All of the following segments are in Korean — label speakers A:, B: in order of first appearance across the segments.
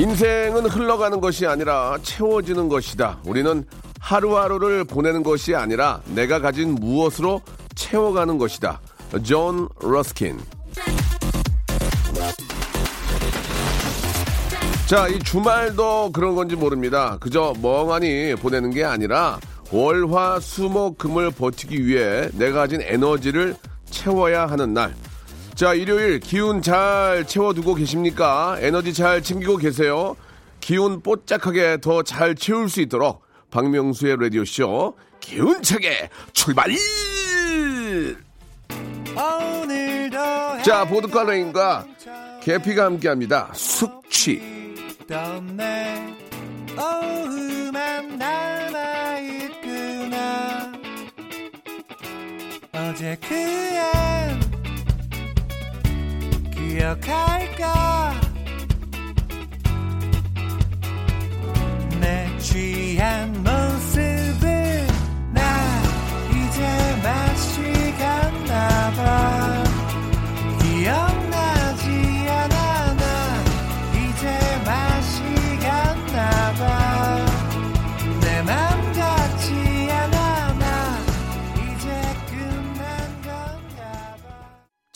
A: 인생은 흘러가는 것이 아니라 채워지는 것이다. 우리는 하루하루를 보내는 것이 아니라 내가 가진 무엇으로 채워가는 것이다. 존 러스킨. 자, 이 주말도 그런 건지 모릅니다. 그저 멍하니 보내는 게 아니라 월, 화, 수, 목, 금을 버티기 위해 내가 가진 에너지를 채워야 하는 날. 자, 일요일 기운 잘 채워두고 계십니까? 에너지 잘 챙기고 계세요? 기운 뽀짝하게 더 잘 채울 수 있도록 박명수의 라디오쇼 기운차게 출발! 자, 보드카 레인과 계피가 함께합니다. 숙취.
B: 어제 그엔 기억할까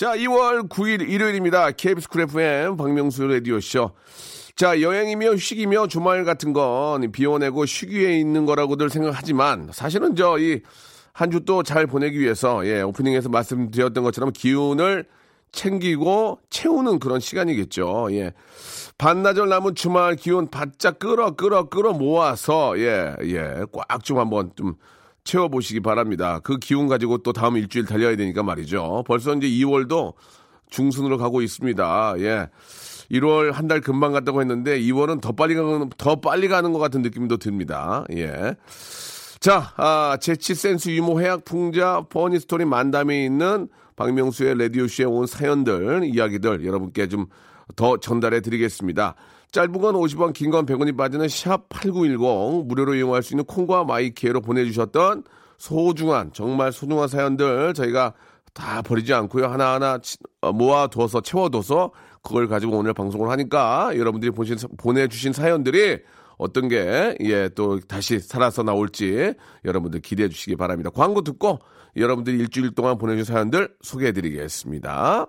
A: 자, 2월 9일 일요일입니다. KBS 쿨 FM 박명수 라디오쇼. 자, 여행이며 휴식이며 주말 같은 건 비워내고 쉬기에 있는 거라고들 생각하지만 사실은 저 이 한 주 또 잘 보내기 위해서 예, 오프닝에서 말씀드렸던 것처럼 기운을 챙기고 채우는 그런 시간이겠죠. 예. 반나절 남은 주말 기운 바짝 끌어 끌어 끌어 모아서 예, 예. 꽉 좀 한번 좀 채워보시기 바랍니다. 그 기운 가지고 또 다음 일주일 달려야 되니까 말이죠. 벌써 이제 2월도 중순으로 가고 있습니다. 예. 1월 한 달 금방 갔다고 했는데 2월은 더 빨리 가는, 더 빨리 가는 것 같은 느낌도 듭니다. 예. 자, 아, 재치 센스 유머 해학 풍자 funny story 만담이 있는 박명수의 라디오 쇼에 온 사연들, 이야기들 여러분께 좀 더 전달해 드리겠습니다. 짧은 건 50원, 긴 건 100원이 빠지는 샵 8910 무료로 이용할 수 있는 콩과 마이 K로 보내주셨던 소중한 정말 소중한 사연들 저희가 다 버리지 않고요 하나하나 치- 어, 모아둬서 채워둬서 그걸 가지고 오늘 방송을 하니까 여러분들이 보신, 보내주신 사연들이 어떤 게, 예, 또 다시 살아서 나올지 여러분들 기대해 주시기 바랍니다. 광고 듣고 여러분들이 일주일 동안 보내주신 사연들 소개해 드리겠습니다.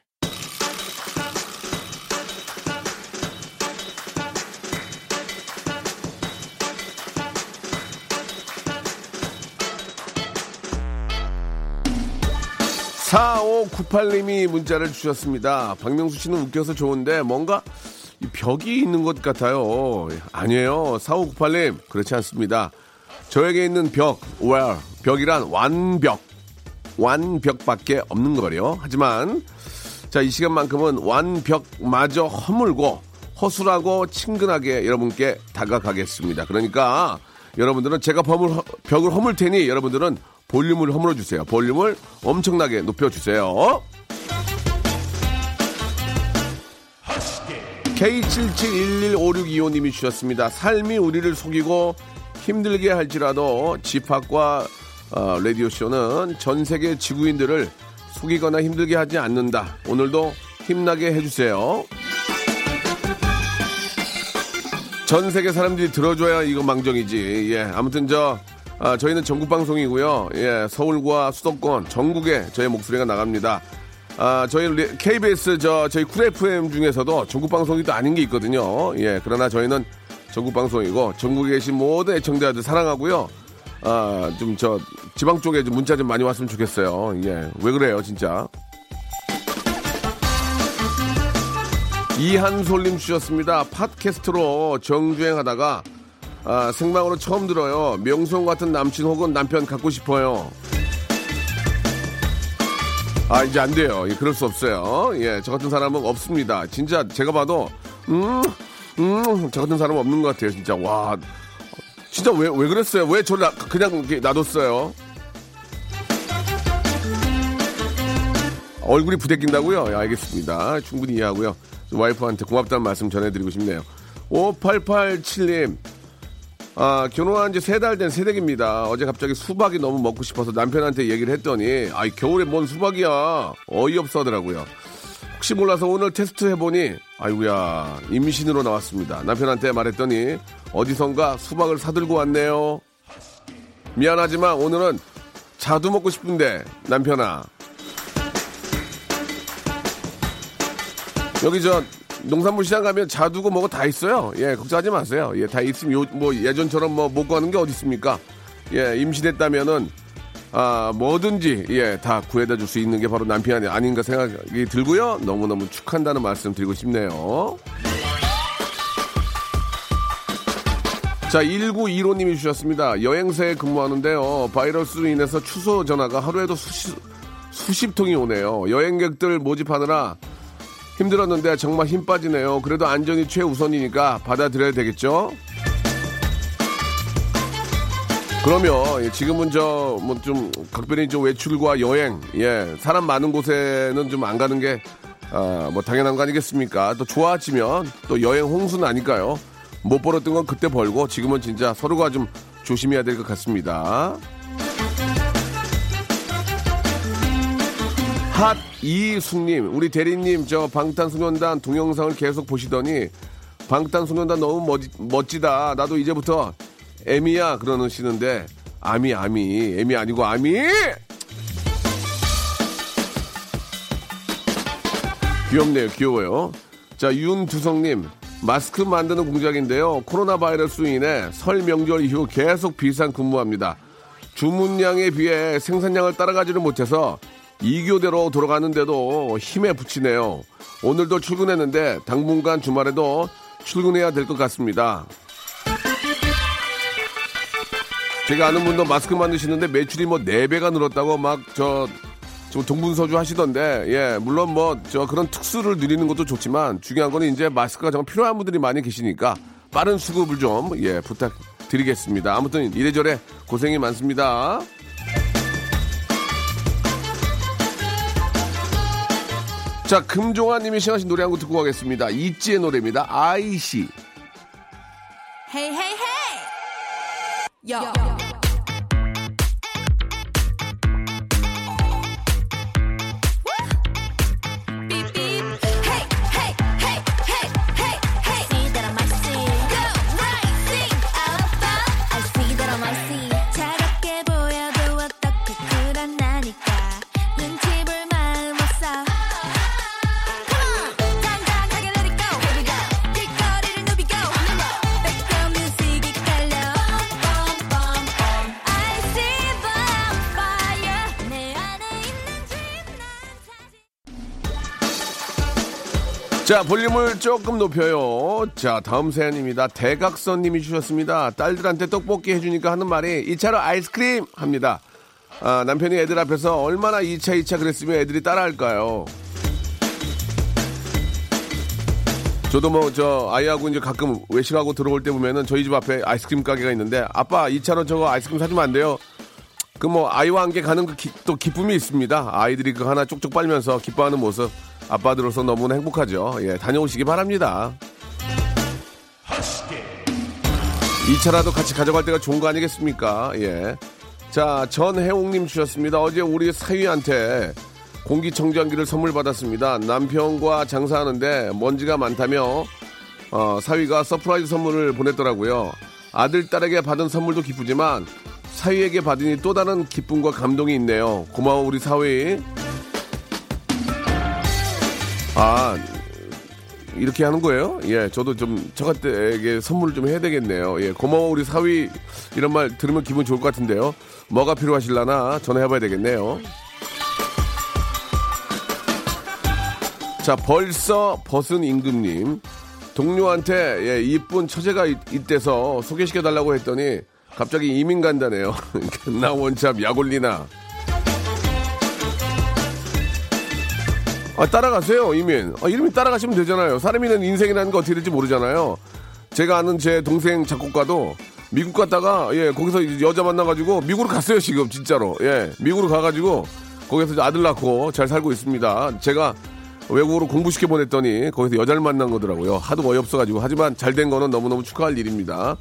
A: 사5 9 8님이 문자를 주셨습니다. 박명수 씨는 웃겨서 좋은데 뭔가 이 벽이 있는 것 같아요. 아니에요. 4598님, 그렇지 않습니다. 저에게 있는 벽, well, 벽이란 완벽, 완벽밖에 없는 거래요. 하지만, 자, 이 시간만큼은 완벽마저 허물고, 허술하고 친근하게 여러분께 다가가겠습니다. 그러니까, 여러분들은 제가 벽을 허물 테니 여러분들은 볼륨을 허물어 주세요. 볼륨을 엄청나게 높여 주세요. K77115625님이 주셨습니다. 삶이 우리를 속이고 힘들게 할지라도 집합과 어, 라디오 쇼는 전 세계 지구인들을 속이거나 힘들게 하지 않는다. 오늘도 힘나게 해주세요. 전 세계 사람들이 들어줘야 이거 망정이지. 예, 아무튼 저 아, 저희는 전국 방송이고요. 예, 서울과 수도권 전국에 저희 목소리가 나갑니다. 아, 저희 리- KBS 저 저희 쿨 FM 중에서도 전국 방송이 또 아닌 게 있거든요. 예, 그러나 저희는 전국 방송이고 전국에 계신 모든 애청자들 사랑하고요. 아, 좀 저 지방 쪽에 좀 문자 좀 많이 왔으면 좋겠어요. 예. 왜 그래요, 진짜? 이한솔님 주셨습니다. 팟캐스트로 정주행 하다가 아, 생방으로 처음 들어요. 명성 같은 남친 혹은 남편 갖고 싶어요. 아, 이제 안 돼요. 예, 그럴 수 없어요. 예, 저 같은 사람은 없습니다. 진짜 제가 봐도, 음, 음, 저 같은 사람은 없는 것 같아요. 진짜. 와. 진짜 왜, 왜 그랬어요? 왜 저를 나- 그냥 놔뒀어요? 얼굴이 부대낀다고요? 예, 알겠습니다. 충분히 이해하고요. 와이프한테 고맙다는 말씀 전해드리고 싶네요. 5887님, 아, 결혼한 지 세 달 된 새댁입니다. 어제 갑자기 수박이 너무 먹고 싶어서 남편한테 얘기를 했더니, 아이, 겨울에 뭔 수박이야. 어이없어 하더라고요. 혹시 몰라서 오늘 테스트 해보니, 아이고야, 임신으로 나왔습니다. 남편한테 말했더니, 어디선가 수박을 사들고 왔네요. 미안하지만 오늘은 자두 먹고 싶은데, 남편아. 여기 저 농산물 시장 가면 자두고 뭐고 다 있어요. 예, 걱정하지 마세요. 예, 다 있으면 요, 뭐 예전처럼 뭐못 가는 게 어디 있습니까? 예, 임신했다면은 아, 뭐든지 예, 다 구해다 줄 수 있는 게 바로 남편이 아닌가 생각이 들고요. 너무너무 축한다는 말씀 드리고 싶네요. 자, 1915님이 주셨습니다. 여행사에 근무하는데요. 바이러스로 인해서 취소 전화가 하루에도 수십, 수십 통이 오네요. 여행객들 모집하느라 힘들었는데 정말 힘 빠지네요. 그래도 안전이 최우선이니까 받아들여야 되겠죠? 그러면 예, 지금은 저 뭐 좀 각별히 좀 외출과 여행, 예 사람 많은 곳에는 좀 안 가는 게 아, 뭐 당연한 거 아니겠습니까? 또 좋아지면 또 여행 홍수는 아니까요. 못 벌었던 건 그때 벌고 지금은 진짜 서로가 좀 조심해야 될 것 같습니다. 핫 이숙님, 우리 대리님 저 방탄소년단 동영상을 계속 보시더니 방탄소년단 너무 멋지, 멋지다. 나도 이제부터 에미야 그러시는데 아미 아미 에미 아니고 아미. 귀엽네요, 귀여워요. 자 윤두성님 마스크 만드는 공장인데요. 코로나 바이러스로 인해 설 명절 이후 계속 비상 근무합니다. 주문량에 비해 생산량을 따라가지를 못해서 2교대로 돌아가는데도 힘에 붙이네요. 오늘도 출근했는데 당분간 주말에도 출근해야 될 것 같습니다. 제가 아는 분도 마스크 만드시는데 매출이 뭐 4배가 늘었다고 막 저 좀 동분서주 하시던데 예 물론 뭐 저 그런 특수를 누리는 것도 좋지만 중요한 거는 이제 마스크가 정말 필요한 분들이 많이 계시니까 빠른 수급을 좀 예 부탁드리겠습니다. 아무튼 이래저래 고생이 많습니다. 자, 금종환님이 신하신 노래 한 곡 듣고 가겠습니다. 이지의 노래입니다. 아이씨.
C: Hey, hey, hey! Yo. Beep,
A: 자, 볼륨을 조금 높여요. 자, 다음 사연입니다. 대각선님이 주셨습니다. 딸들한테 떡볶이 해주니까 하는 말이 2차로 아이스크림 합니다. 아, 남편이 애들 앞에서 얼마나 2차, 2차 그랬으면 애들이 따라할까요? 저도 뭐, 저, 아이하고 이제 가끔 외식하고 들어올 때 보면은 저희 집 앞에 아이스크림 가게가 있는데, 아빠, 2차로 저거 아이스크림 사주면 안 돼요? 그 뭐, 아이와 함께 가는 그 기- 또 기쁨이 있습니다. 아이들이 그 하나 쪽쪽 빨면서 기뻐하는 모습, 아빠들로서 너무나 행복하죠. 예, 다녀오시기 바랍니다. 2차라도 같이 가져갈 때가 좋은 거 아니겠습니까? 예. 자, 전혜옥님 주셨습니다. 어제 우리 사위한테 공기청정기를 선물 받았습니다. 남편과 장사하는데 먼지가 많다며 어, 사위가 서프라이즈 선물을 보냈더라고요. 아들, 딸에게 받은 선물도 기쁘지만 사위에게 받으니 또 다른 기쁨과 감동이 있네요. 고마워, 우리 사위. 아, 이렇게 하는 거예요? 예, 저도 좀 저같에게 선물을 좀 해야 되겠네요. 예, 고마워 우리 사위 이런 말 들으면 기분 좋을 것 같은데요. 뭐가 필요하실라나 전화해봐야 되겠네요. 자, 벌써 벗은 임금님. 동료한테 예, 이쁜 처제가 있, 있대서 소개시켜달라고 했더니 갑자기 이민 간다네요. 나 원참 약 올리나. 아, 따라가세요, 이민. 아, 이름이 따라가시면 되잖아요. 사람이는 인생이라는 거 어떻게 될지 모르잖아요. 제가 아는 제 동생 작곡가도 미국 갔다가, 예, 거기서 여자 만나가지고 미국으로 갔어요, 지금, 진짜로. 예, 미국으로 가가지고 거기서 아들 낳고 잘 살고 있습니다. 제가 외국으로 공부시켜 보냈더니 거기서 여자를 만난 거더라고요. 하도 어이없어가지고. 하지만 잘 된 거는 너무너무 축하할 일입니다.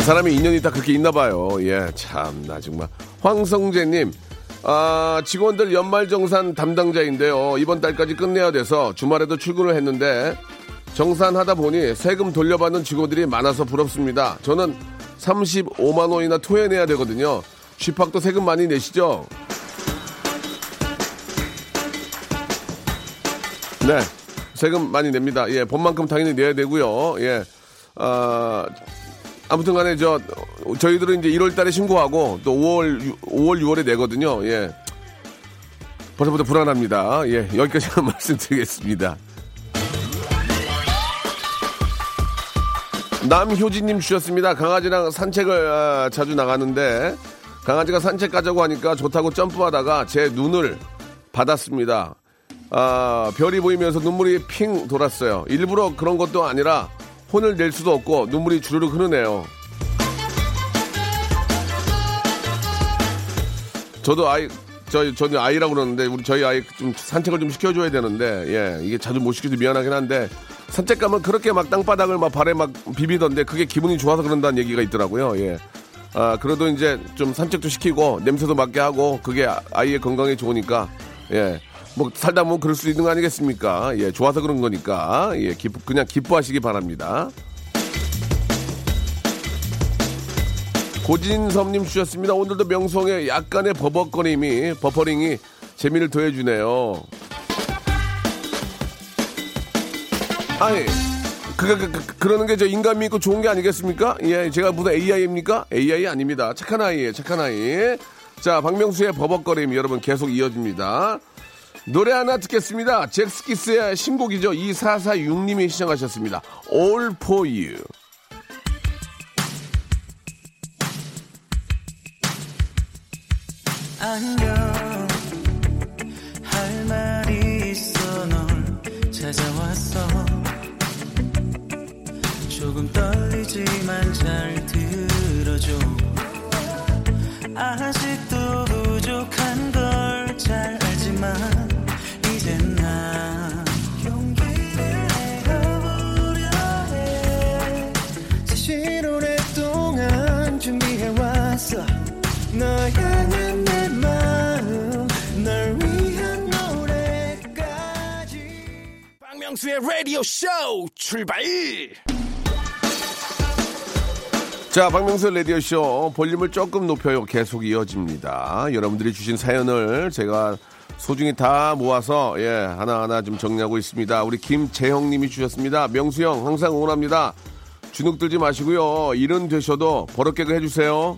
A: 사람이 인연이 다 그렇게 있나 봐요. 예, 참, 나 정말. 황성재님, 아, 직원들 연말정산 담당자인데요. 이번 달까지 끝내야 돼서 주말에도 출근을 했는데 정산하다 보니 세금 돌려받는 직원들이 많아서 부럽습니다. 저는 35만 원이나 토해내야 되거든요. 쥐팍도 세금 많이 내시죠? 네. 세금 많이 냅니다. 예, 법만큼 당연히 내야 되고요. 예. 아, 아무튼 간에 저 저희들은 이제 1월 달에 신고하고 또 5월 5월 6월에 내거든요. 예. 벌써부터 불안합니다. 예. 여기까지만 말씀드리겠습니다. 남효진님 주셨습니다. 강아지랑 산책을 아, 자주 나가는데 강아지가 산책 가자고 하니까 좋다고 점프하다가 제 눈을 받았습니다. 아, 별이 보이면서 눈물이 핑 돌았어요. 일부러 그런 것도 아니라 혼을 낼 수도 없고 눈물이 주르륵 흐르네요. 저도 아이 저희 저는 아이라고 그러는데 우리 저희 아이 좀 산책을 좀 시켜줘야 되는데 예 이게 자주 못 시켜서 미안하긴 한데 산책 가면 그렇게 막 땅바닥을 막 발에 막 비비던데 그게 기분이 좋아서 그런다는 얘기가 있더라고요 예. 아 그래도 이제 좀 산책도 시키고 냄새도 맡게 하고 그게 아- 아이의 건강에 좋으니까 예. 뭐 살다 보면 그럴 수 있는 거 아니겠습니까? 예, 좋아서 그런 거니까 예, 기쁘, 그냥 기뻐하시기 바랍니다. 고진섭님 주셨습니다. 오늘도 명성에 약간의 버벅거림이 버퍼링이 재미를 더해주네요. 아니, 그, 그, 그, 그 러는 게 저 인간 믿고 좋은 게 아니겠습니까? 예, 제가 무슨 AI입니까? AI 아닙니다. 착한 아이예요, 착한 아이. 자, 박명수의 버벅거림 여러분 계속 이어집니다. 노래 하나 듣겠습니다. 잭스키스의 신곡이죠. 2446님이 시청하셨습니다. All for you.
B: 안녕 할 말이 있어 널 찾아왔어 조금 떨리지만 잘 들어줘 아직도
D: 박명수의 라디오 쇼 출발
A: 자, 박명수 라디오 쇼 볼륨을 조금 높여요. 계속 이어집니다. 여러분들이 주신 사연을 제가 소중히 다 모아서 예, 하나하나 좀 정리하고 있습니다. 우리 김재형 님이 주셨습니다. 명수 형 항상 응원합니다. 주눅 들지 마시고요. 일은 되셔도 버릇개그 해주세요.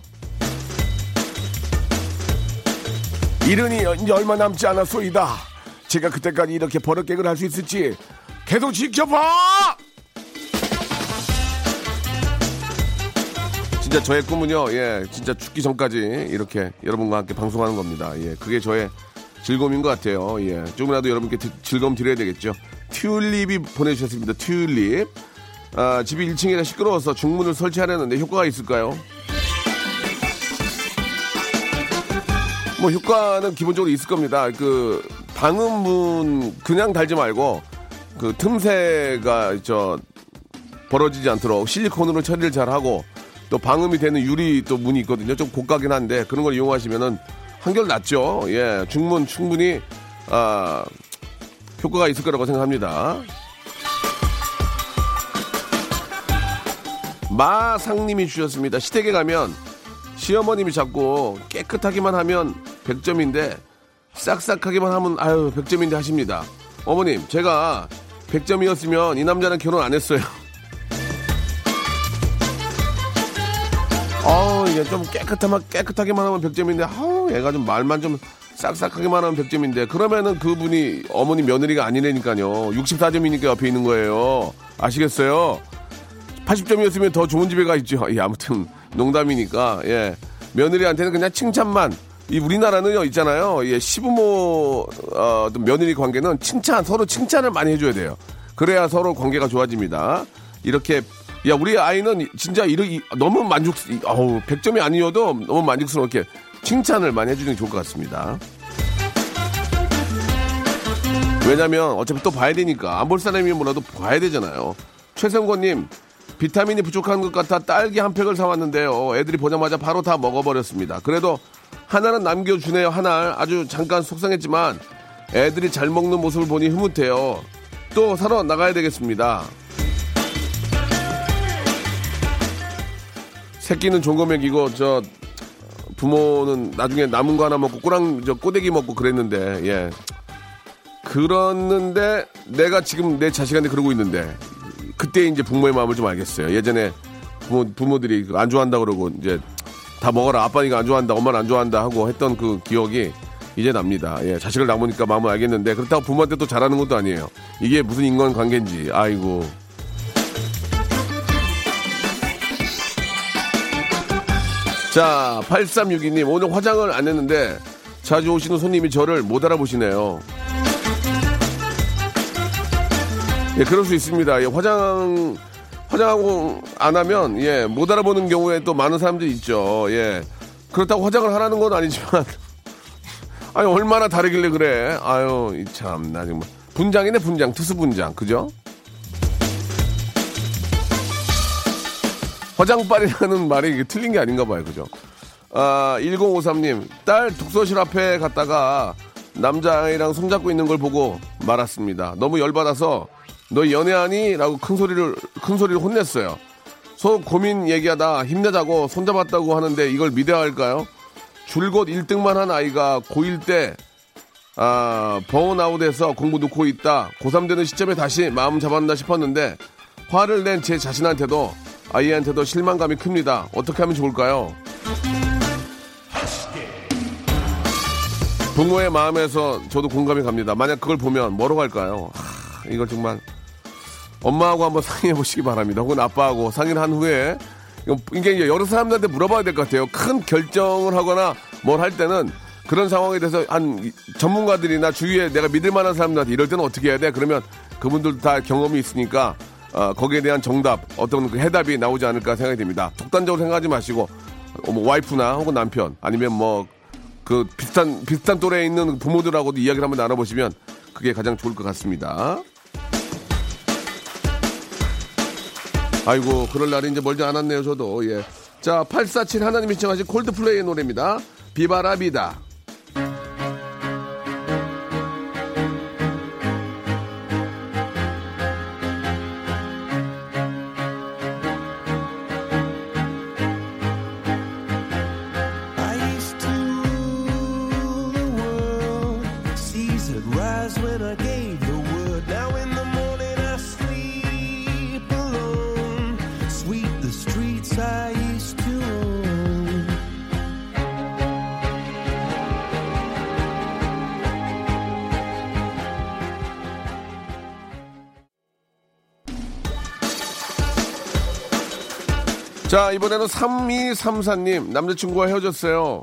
A: 일은 이제 얼마 남지 않았소이다. 제가 그때까지 이렇게 버릇개그를 할 수 있을지 계속 지켜봐! 진짜 저의 꿈은요, 예, 진짜 죽기 전까지 이렇게 여러분과 함께 방송하는 겁니다. 예, 그게 저의 즐거움인 것 같아요. 예, 조금이라도 여러분께 드- 즐거움 드려야 되겠죠. 튤립이 보내주셨습니다. 튤립. 아, 집이 1층이라 시끄러워서 중문을 설치하려는데 효과가 있을까요? 뭐 효과는 기본적으로 있을 겁니다. 그 방음문 그냥 달지 말고 그 틈새가 저 벌어지지 않도록 실리콘으로 처리를 잘 하고 또 방음이 되는 유리 또 문이 있거든요. 좀 고가긴 한데 그런 걸 이용하시면은 한결 낫죠. 예, 중문 충분히 아 효과가 있을 거라고 생각합니다. 마상님이 주셨습니다. 시댁에 가면 시어머님이 자꾸 깨끗하기만 하면 100점인데 싹싹하게만 하면 아유 100점인데 하십니다. 어머님 제가 100점이었으면 이 남자는 결혼 안 했어요. 아우 이게 좀 깨끗하면 깨끗하게만 하면 100점인데 아우 얘가 좀 말만 좀 싹싹하게만 하면 100점인데 그러면은 그분이 어머니 며느리가 아니라니까요. 64점이니까 옆에 있는 거예요. 아시겠어요? 80점이었으면 더 좋은 집에 가 있죠. 예, 아무튼 농담이니까 예 며느리한테는 그냥 칭찬만. 이 우리나라는요 있잖아요. 예 시부모 어, 며느리 관계는 칭찬 서로 칭찬을 많이 해줘야 돼요. 그래야 서로 관계가 좋아집니다. 이렇게 야 우리 아이는 진짜 이러 이- 너무 만족 어우 100점이 아니어도 너무 만족스럽게 칭찬을 많이 해주는 게 좋을 것 같습니다. 왜냐면 어차피 또 봐야 되니까 안 볼 사람이 뭐라도 봐야 되잖아요. 최성권님 비타민이 부족한 것 같아 딸기 한 팩을 사왔는데요. 애들이 보자마자 바로 다 먹어버렸습니다. 그래도 하나는 남겨주네요. 하나 아주 잠깐 속상했지만 애들이 잘 먹는 모습을 보니 흐뭇해요. 또 사러 나가야 되겠습니다. 새끼는 먹이고 저 부모는 나중에 남은 거 하나 먹고 꼬랑 저 꼬대기 먹고 그랬는데 예 그랬는데 내가 지금 내 자식한테 그러고 있는데 그때 이제 부모의 마음을 좀 알겠어요. 예전에 부모 부모들이 안 좋아한다 그러고 이제 다 먹어라 아빠니까 안 좋아한다 엄마는 안 좋아한다 하고 했던 그 기억이 이제 납니다. 예 자식을 낳으니까 마음을 알겠는데 그렇다고 부모한테 또 잘하는 것도 아니에요. 이게 무슨 인간 관계인지 아이고 자, 8362님, 오늘 화장을 안 했는데 자주 오시는 손님이 저를 못 알아보시네요. 예, 그럴 수 있습니다. 예, 화장, 화장하고 안 하면, 예, 못 알아보는 경우에 또 많은 사람들이 있죠. 예. 그렇다고 화장을 하라는 건 아니지만, 아유, 얼마나 다르길래 그래. 아유, 이 참, 나 정말. 분장이네, 분장. 투수 분장. 그죠? 화장빨이라는 말이 이게 틀린 게 아닌가 봐요. 그죠? 아, 1053님, 딸 독서실 앞에 갔다가 남자아이랑 손잡고 있는 걸 보고 말았습니다. 너무 열받아서 너 연애하니? 라고 큰 소리를, 큰 소리를 혼냈어요. 소 고민 얘기하다 힘내자고 손잡았다고 하는데 이걸 믿어야 할까요? 줄곧 1등만 한 아이가 고1 때, 아, 번아웃해서 공부 놓고 있다. 고3 되는 시점에 다시 마음 잡았나 싶었는데 화를 낸 제 자신한테도 아이한테도 실망감이 큽니다. 어떻게 하면 좋을까요? 부모의 마음에서 저도 공감이 갑니다. 만약 그걸 보면 뭐라고 할까요? 하, 이걸 정말 엄마하고 한번 상의해 보시기 바랍니다. 혹은 아빠하고 상의를 한 후에 이게 이제 여러 사람들한테 물어봐야 될 것 같아요. 큰 결정을 하거나 뭘 할 때는 그런 상황에 대해서 한 이- 전문가들이나 주위에 내가 믿을 만한 사람들한테 이럴 때는 어떻게 해야 돼? 그러면 그분들 다 경험이 있으니까 어, 거기에 대한 정답, 어떤 그 해답이 나오지 않을까 생각이 됩니다. 독단적으로 생각하지 마시고 어, 뭐 와이프나 혹은 남편 아니면 뭐 그 비슷한 비슷한 또래에 있는 부모들하고도 이야기를 한번 나눠보시면 그게 가장 좋을 것 같습니다. 아이고 그럴 날이 이제 멀지 않았네요 저도 예. 자 847 하나님이 신청하신 콜드플레이의 노래입니다. 비바라비다. 자 이번에는 3234님 남자친구와 헤어졌어요.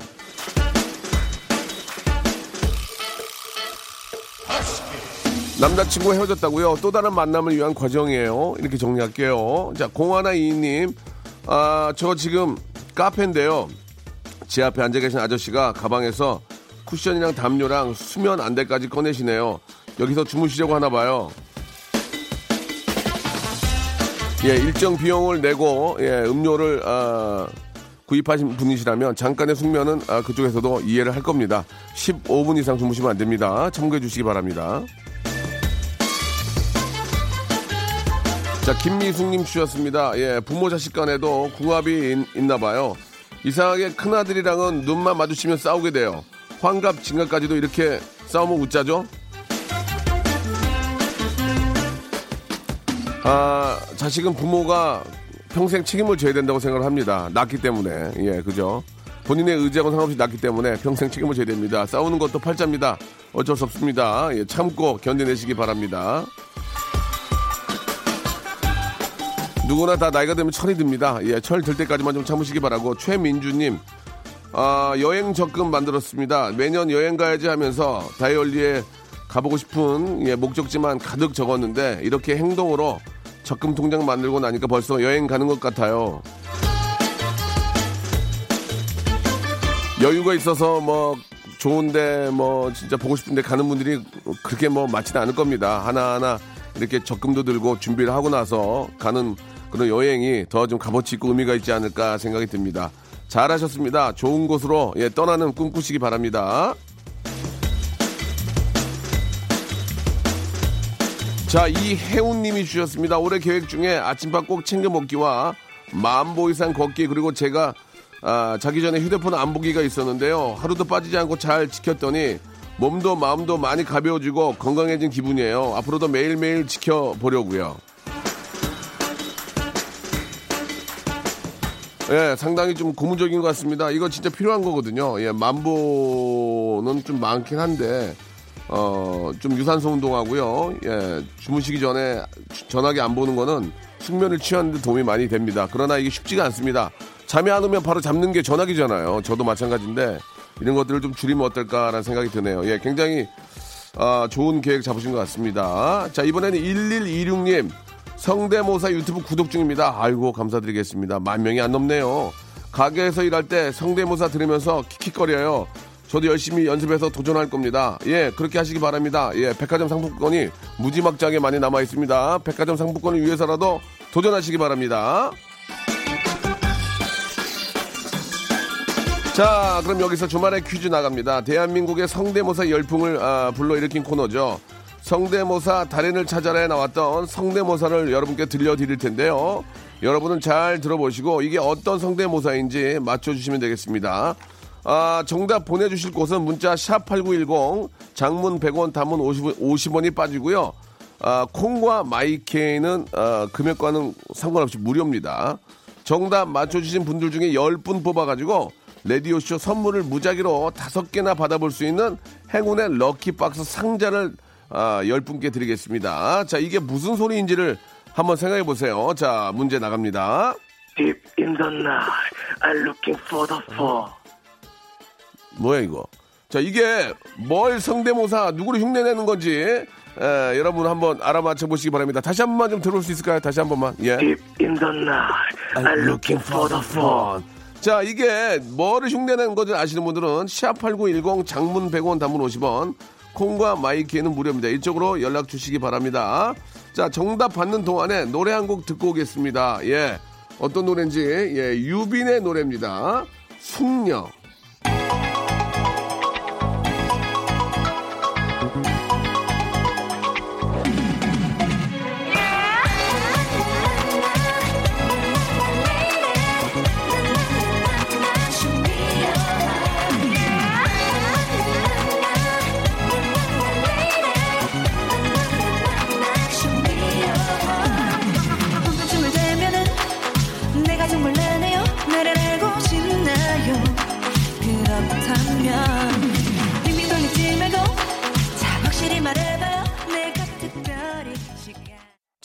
A: 남자친구와 헤어졌다고요? 또 다른 만남을 위한 과정이에요. 이렇게 정리할게요. 자, 공하나 이님, 아, 저 지금 카페인데요. 제 앞에 앉아 계신 아저씨가 가방에서 쿠션이랑 담요랑 수면 안대까지 꺼내시네요. 여기서 주무시려고 하나 봐요. 예, 일정 비용을 내고 예, 음료를 아, 구입하신 분이시라면 잠깐의 숙면은 아, 그쪽에서도 이해를 할 겁니다. 15분 이상 주무시면 안 됩니다. 참고해 주시기 바랍니다. 자, 김미숙님 주셨습니다. 예, 부모 자식 간에도 궁합이 있, 나 봐요. 이상하게 큰아들이랑은 눈만 마주치면 싸우게 돼요. 환갑, 진갑까지도 이렇게 싸우면 웃자죠? 아, 자식은 부모가 평생 책임을 져야 된다고 생각을 합니다. 낳기 때문에. 예, 그죠? 본인의 의지하고 상관없이 낳기 때문에 평생 책임을 져야 됩니다. 싸우는 것도 팔자입니다. 어쩔 수 없습니다. 예, 참고 견뎌내시기 바랍니다. 누구나 다 나이가 되면 철이 듭니다. 예, 철 들 때까지만 좀 참으시기 바라고 최민주님 아, 여행 적금 만들었습니다. 매년 여행 가야지 하면서 다이어리에 가보고 싶은 예, 목적지만 가득 적었는데 이렇게 행동으로 적금 통장 만들고 나니까 벌써 여행 가는 것 같아요. 여유가 있어서 뭐 좋은데 뭐 진짜 보고 싶은데 가는 분들이 그렇게 뭐 많지는 않을 겁니다. 하나하나 이렇게 적금도 들고 준비를 하고 나서 가는 그런 여행이 더 좀 값어치 있고 의미가 있지 않을까 생각이 듭니다. 잘하셨습니다. 좋은 곳으로 예, 떠나는 꿈 꾸시기 바랍니다. 자, 이혜훈님이 주셨습니다. 올해 계획 중에 아침밥 꼭 챙겨 먹기와 만보 이상 걷기 그리고 제가 아, 자기 전에 휴대폰 안 보기가 있었는데요. 하루도 빠지지 않고 잘 지켰더니 몸도 마음도 많이 가벼워지고 건강해진 기분이에요. 앞으로도 매일매일 지켜보려고요. 예, 상당히 좀 고무적인 것 같습니다. 이거 진짜 필요한 거거든요. 예, 만보는 좀 많긴 한데, 어, 좀 유산소 운동하고요. 예, 주무시기 전에 전화기 안 보는 거는 숙면을 취하는 데 도움이 많이 됩니다. 그러나 이게 쉽지가 않습니다. 잠이 안 오면 바로 잡는 게 전화기잖아요. 저도 마찬가지인데, 이런 것들을 좀 줄이면 어떨까라는 생각이 드네요. 예, 굉장히, 아, 좋은 계획 잡으신 것 같습니다. 자, 이번에는 1126님. 성대모사 유튜브 구독 중입니다. 아이고, 감사드리겠습니다. 만 명이 안 넘네요. 가게에서 일할 때 성대모사 들으면서 킥킥거려요. 저도 열심히 연습해서 도전할 겁니다. 예, 그렇게 하시기 바랍니다. 예, 백화점 상품권이 무지막지하게 많이 남아 있습니다. 백화점 상품권을 위해서라도 도전하시기 바랍니다. 자, 그럼 여기서 주말에 퀴즈 나갑니다. 대한민국의 성대모사 열풍을 아, 불러일으킨 코너죠. 성대모사 달인을 찾아라에 나왔던 성대모사를 여러분께 들려드릴 텐데요. 여러분은 잘 들어보시고 이게 어떤 성대모사인지 맞춰주시면 되겠습니다. 아, 정답 보내주실 곳은 문자 샵 8910 장문 100원 단문 50, 50원이 빠지고요. 아, 콩과 마이케이는 아, 금액과는 상관없이 무료입니다. 정답 맞춰주신 분들 중에 10분 뽑아가지고 레디오쇼 선물을 무작위로 다섯 개나 받아볼 수 있는 행운의 럭키박스 상자를 아, 10분께 드리겠습니다. 자, 이게 무슨 소리인지를 한번 생각해 보세요. 자, 문제 나갑니다.
D: Deep in the night, I'm looking for the fall.
A: 뭐야, 이거? 자, 이게 뭘 성대모사, 누구를 흉내내는 건지, 에, 여러분 한번 알아맞혀 보시기 바랍니다. 다시 한 번만 좀 들어볼 수 있을까요? 다시 한 번만. 예.
D: Deep in the night, I'm looking for the fall.
A: 자, 이게 뭐를 흉내내는 건지 아시는 분들은 샵8910 장문 100원 단문 50원 콩과 마이키에는 무료입니다. 이쪽으로 연락 주시기 바랍니다. 자, 정답 받는 동안에 노래 한 곡 듣고 오겠습니다. 예. 어떤 노래인지 예, 유빈의 노래입니다. 숙녀.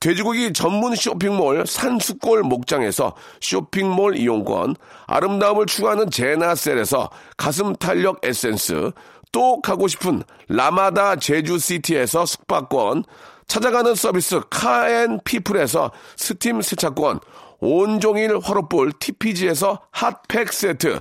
A: 돼지고기 전문 쇼핑몰 산수골 목장에서 쇼핑몰 이용권, 아름다움을 추구하는 제나셀에서 가슴 탄력 에센스, 또 가고 싶은 라마다 제주시티에서 숙박권, 찾아가는 서비스 카앤피플에서 스팀 세차권, 온종일 화로볼 TPG에서 핫팩 세트,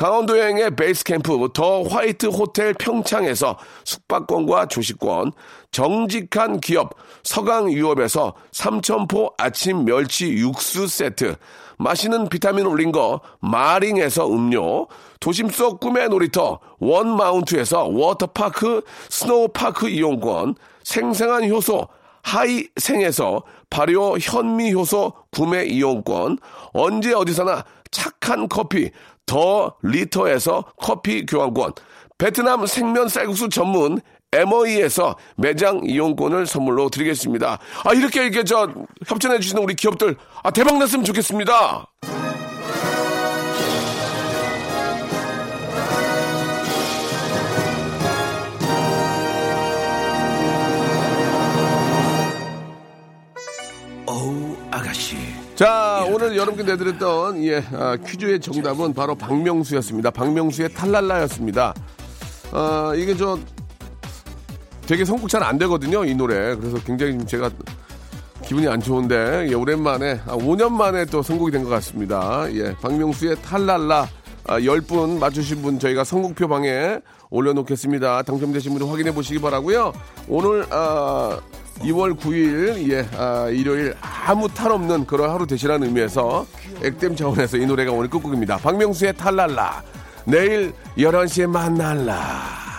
A: 강원도 여행의 베이스 캠프 더 화이트 호텔 평창에서 숙박권과 조식권, 정직한 기업 서강유업에서 삼천포 아침 멸치 육수 세트, 마시는 비타민 올린 거 마링에서 음료, 도심 속 꿈의 놀이터 원마운트에서 워터파크 스노우파크 이용권, 생생한 효소 하이생에서 발효 현미 효소 구매 이용권, 언제 어디서나 착한 커피 더 리터에서 커피 교환권, 베트남 생면 쌀국수 전문 MOE에서 매장 이용권을 선물로 드리겠습니다. 아, 이렇게 이렇게 저 협찬해 주시는 우리 기업들 아, 대박 났으면 좋겠습니다.
B: 어우 아가씨
A: 자, 오늘 여러분께 내드렸던 예, 아, 퀴즈의 정답은 바로 박명수였습니다. 박명수의 탈랄라였습니다. 아, 이게 저 되게 선곡 잘 안 되거든요, 이 노래. 그래서 굉장히 좀 제가 기분이 안 좋은데 예, 오랜만에 아, 5년 만에 또 선곡이 된 것 같습니다. 예, 박명수의 탈랄라 아, 10분 맞추신 분 저희가 선곡표 방에 올려놓겠습니다. 당첨되신 분들 확인해 보시기 바라고요. 오늘 아, 2월 9일 예, 아, 일요일 아무 탈 없는 그런 하루 되시라는 의미에서 액땜 차원에서 이 노래가 오늘 끝곡입니다. 박명수의 탈랄라 내일 11시에 만날라.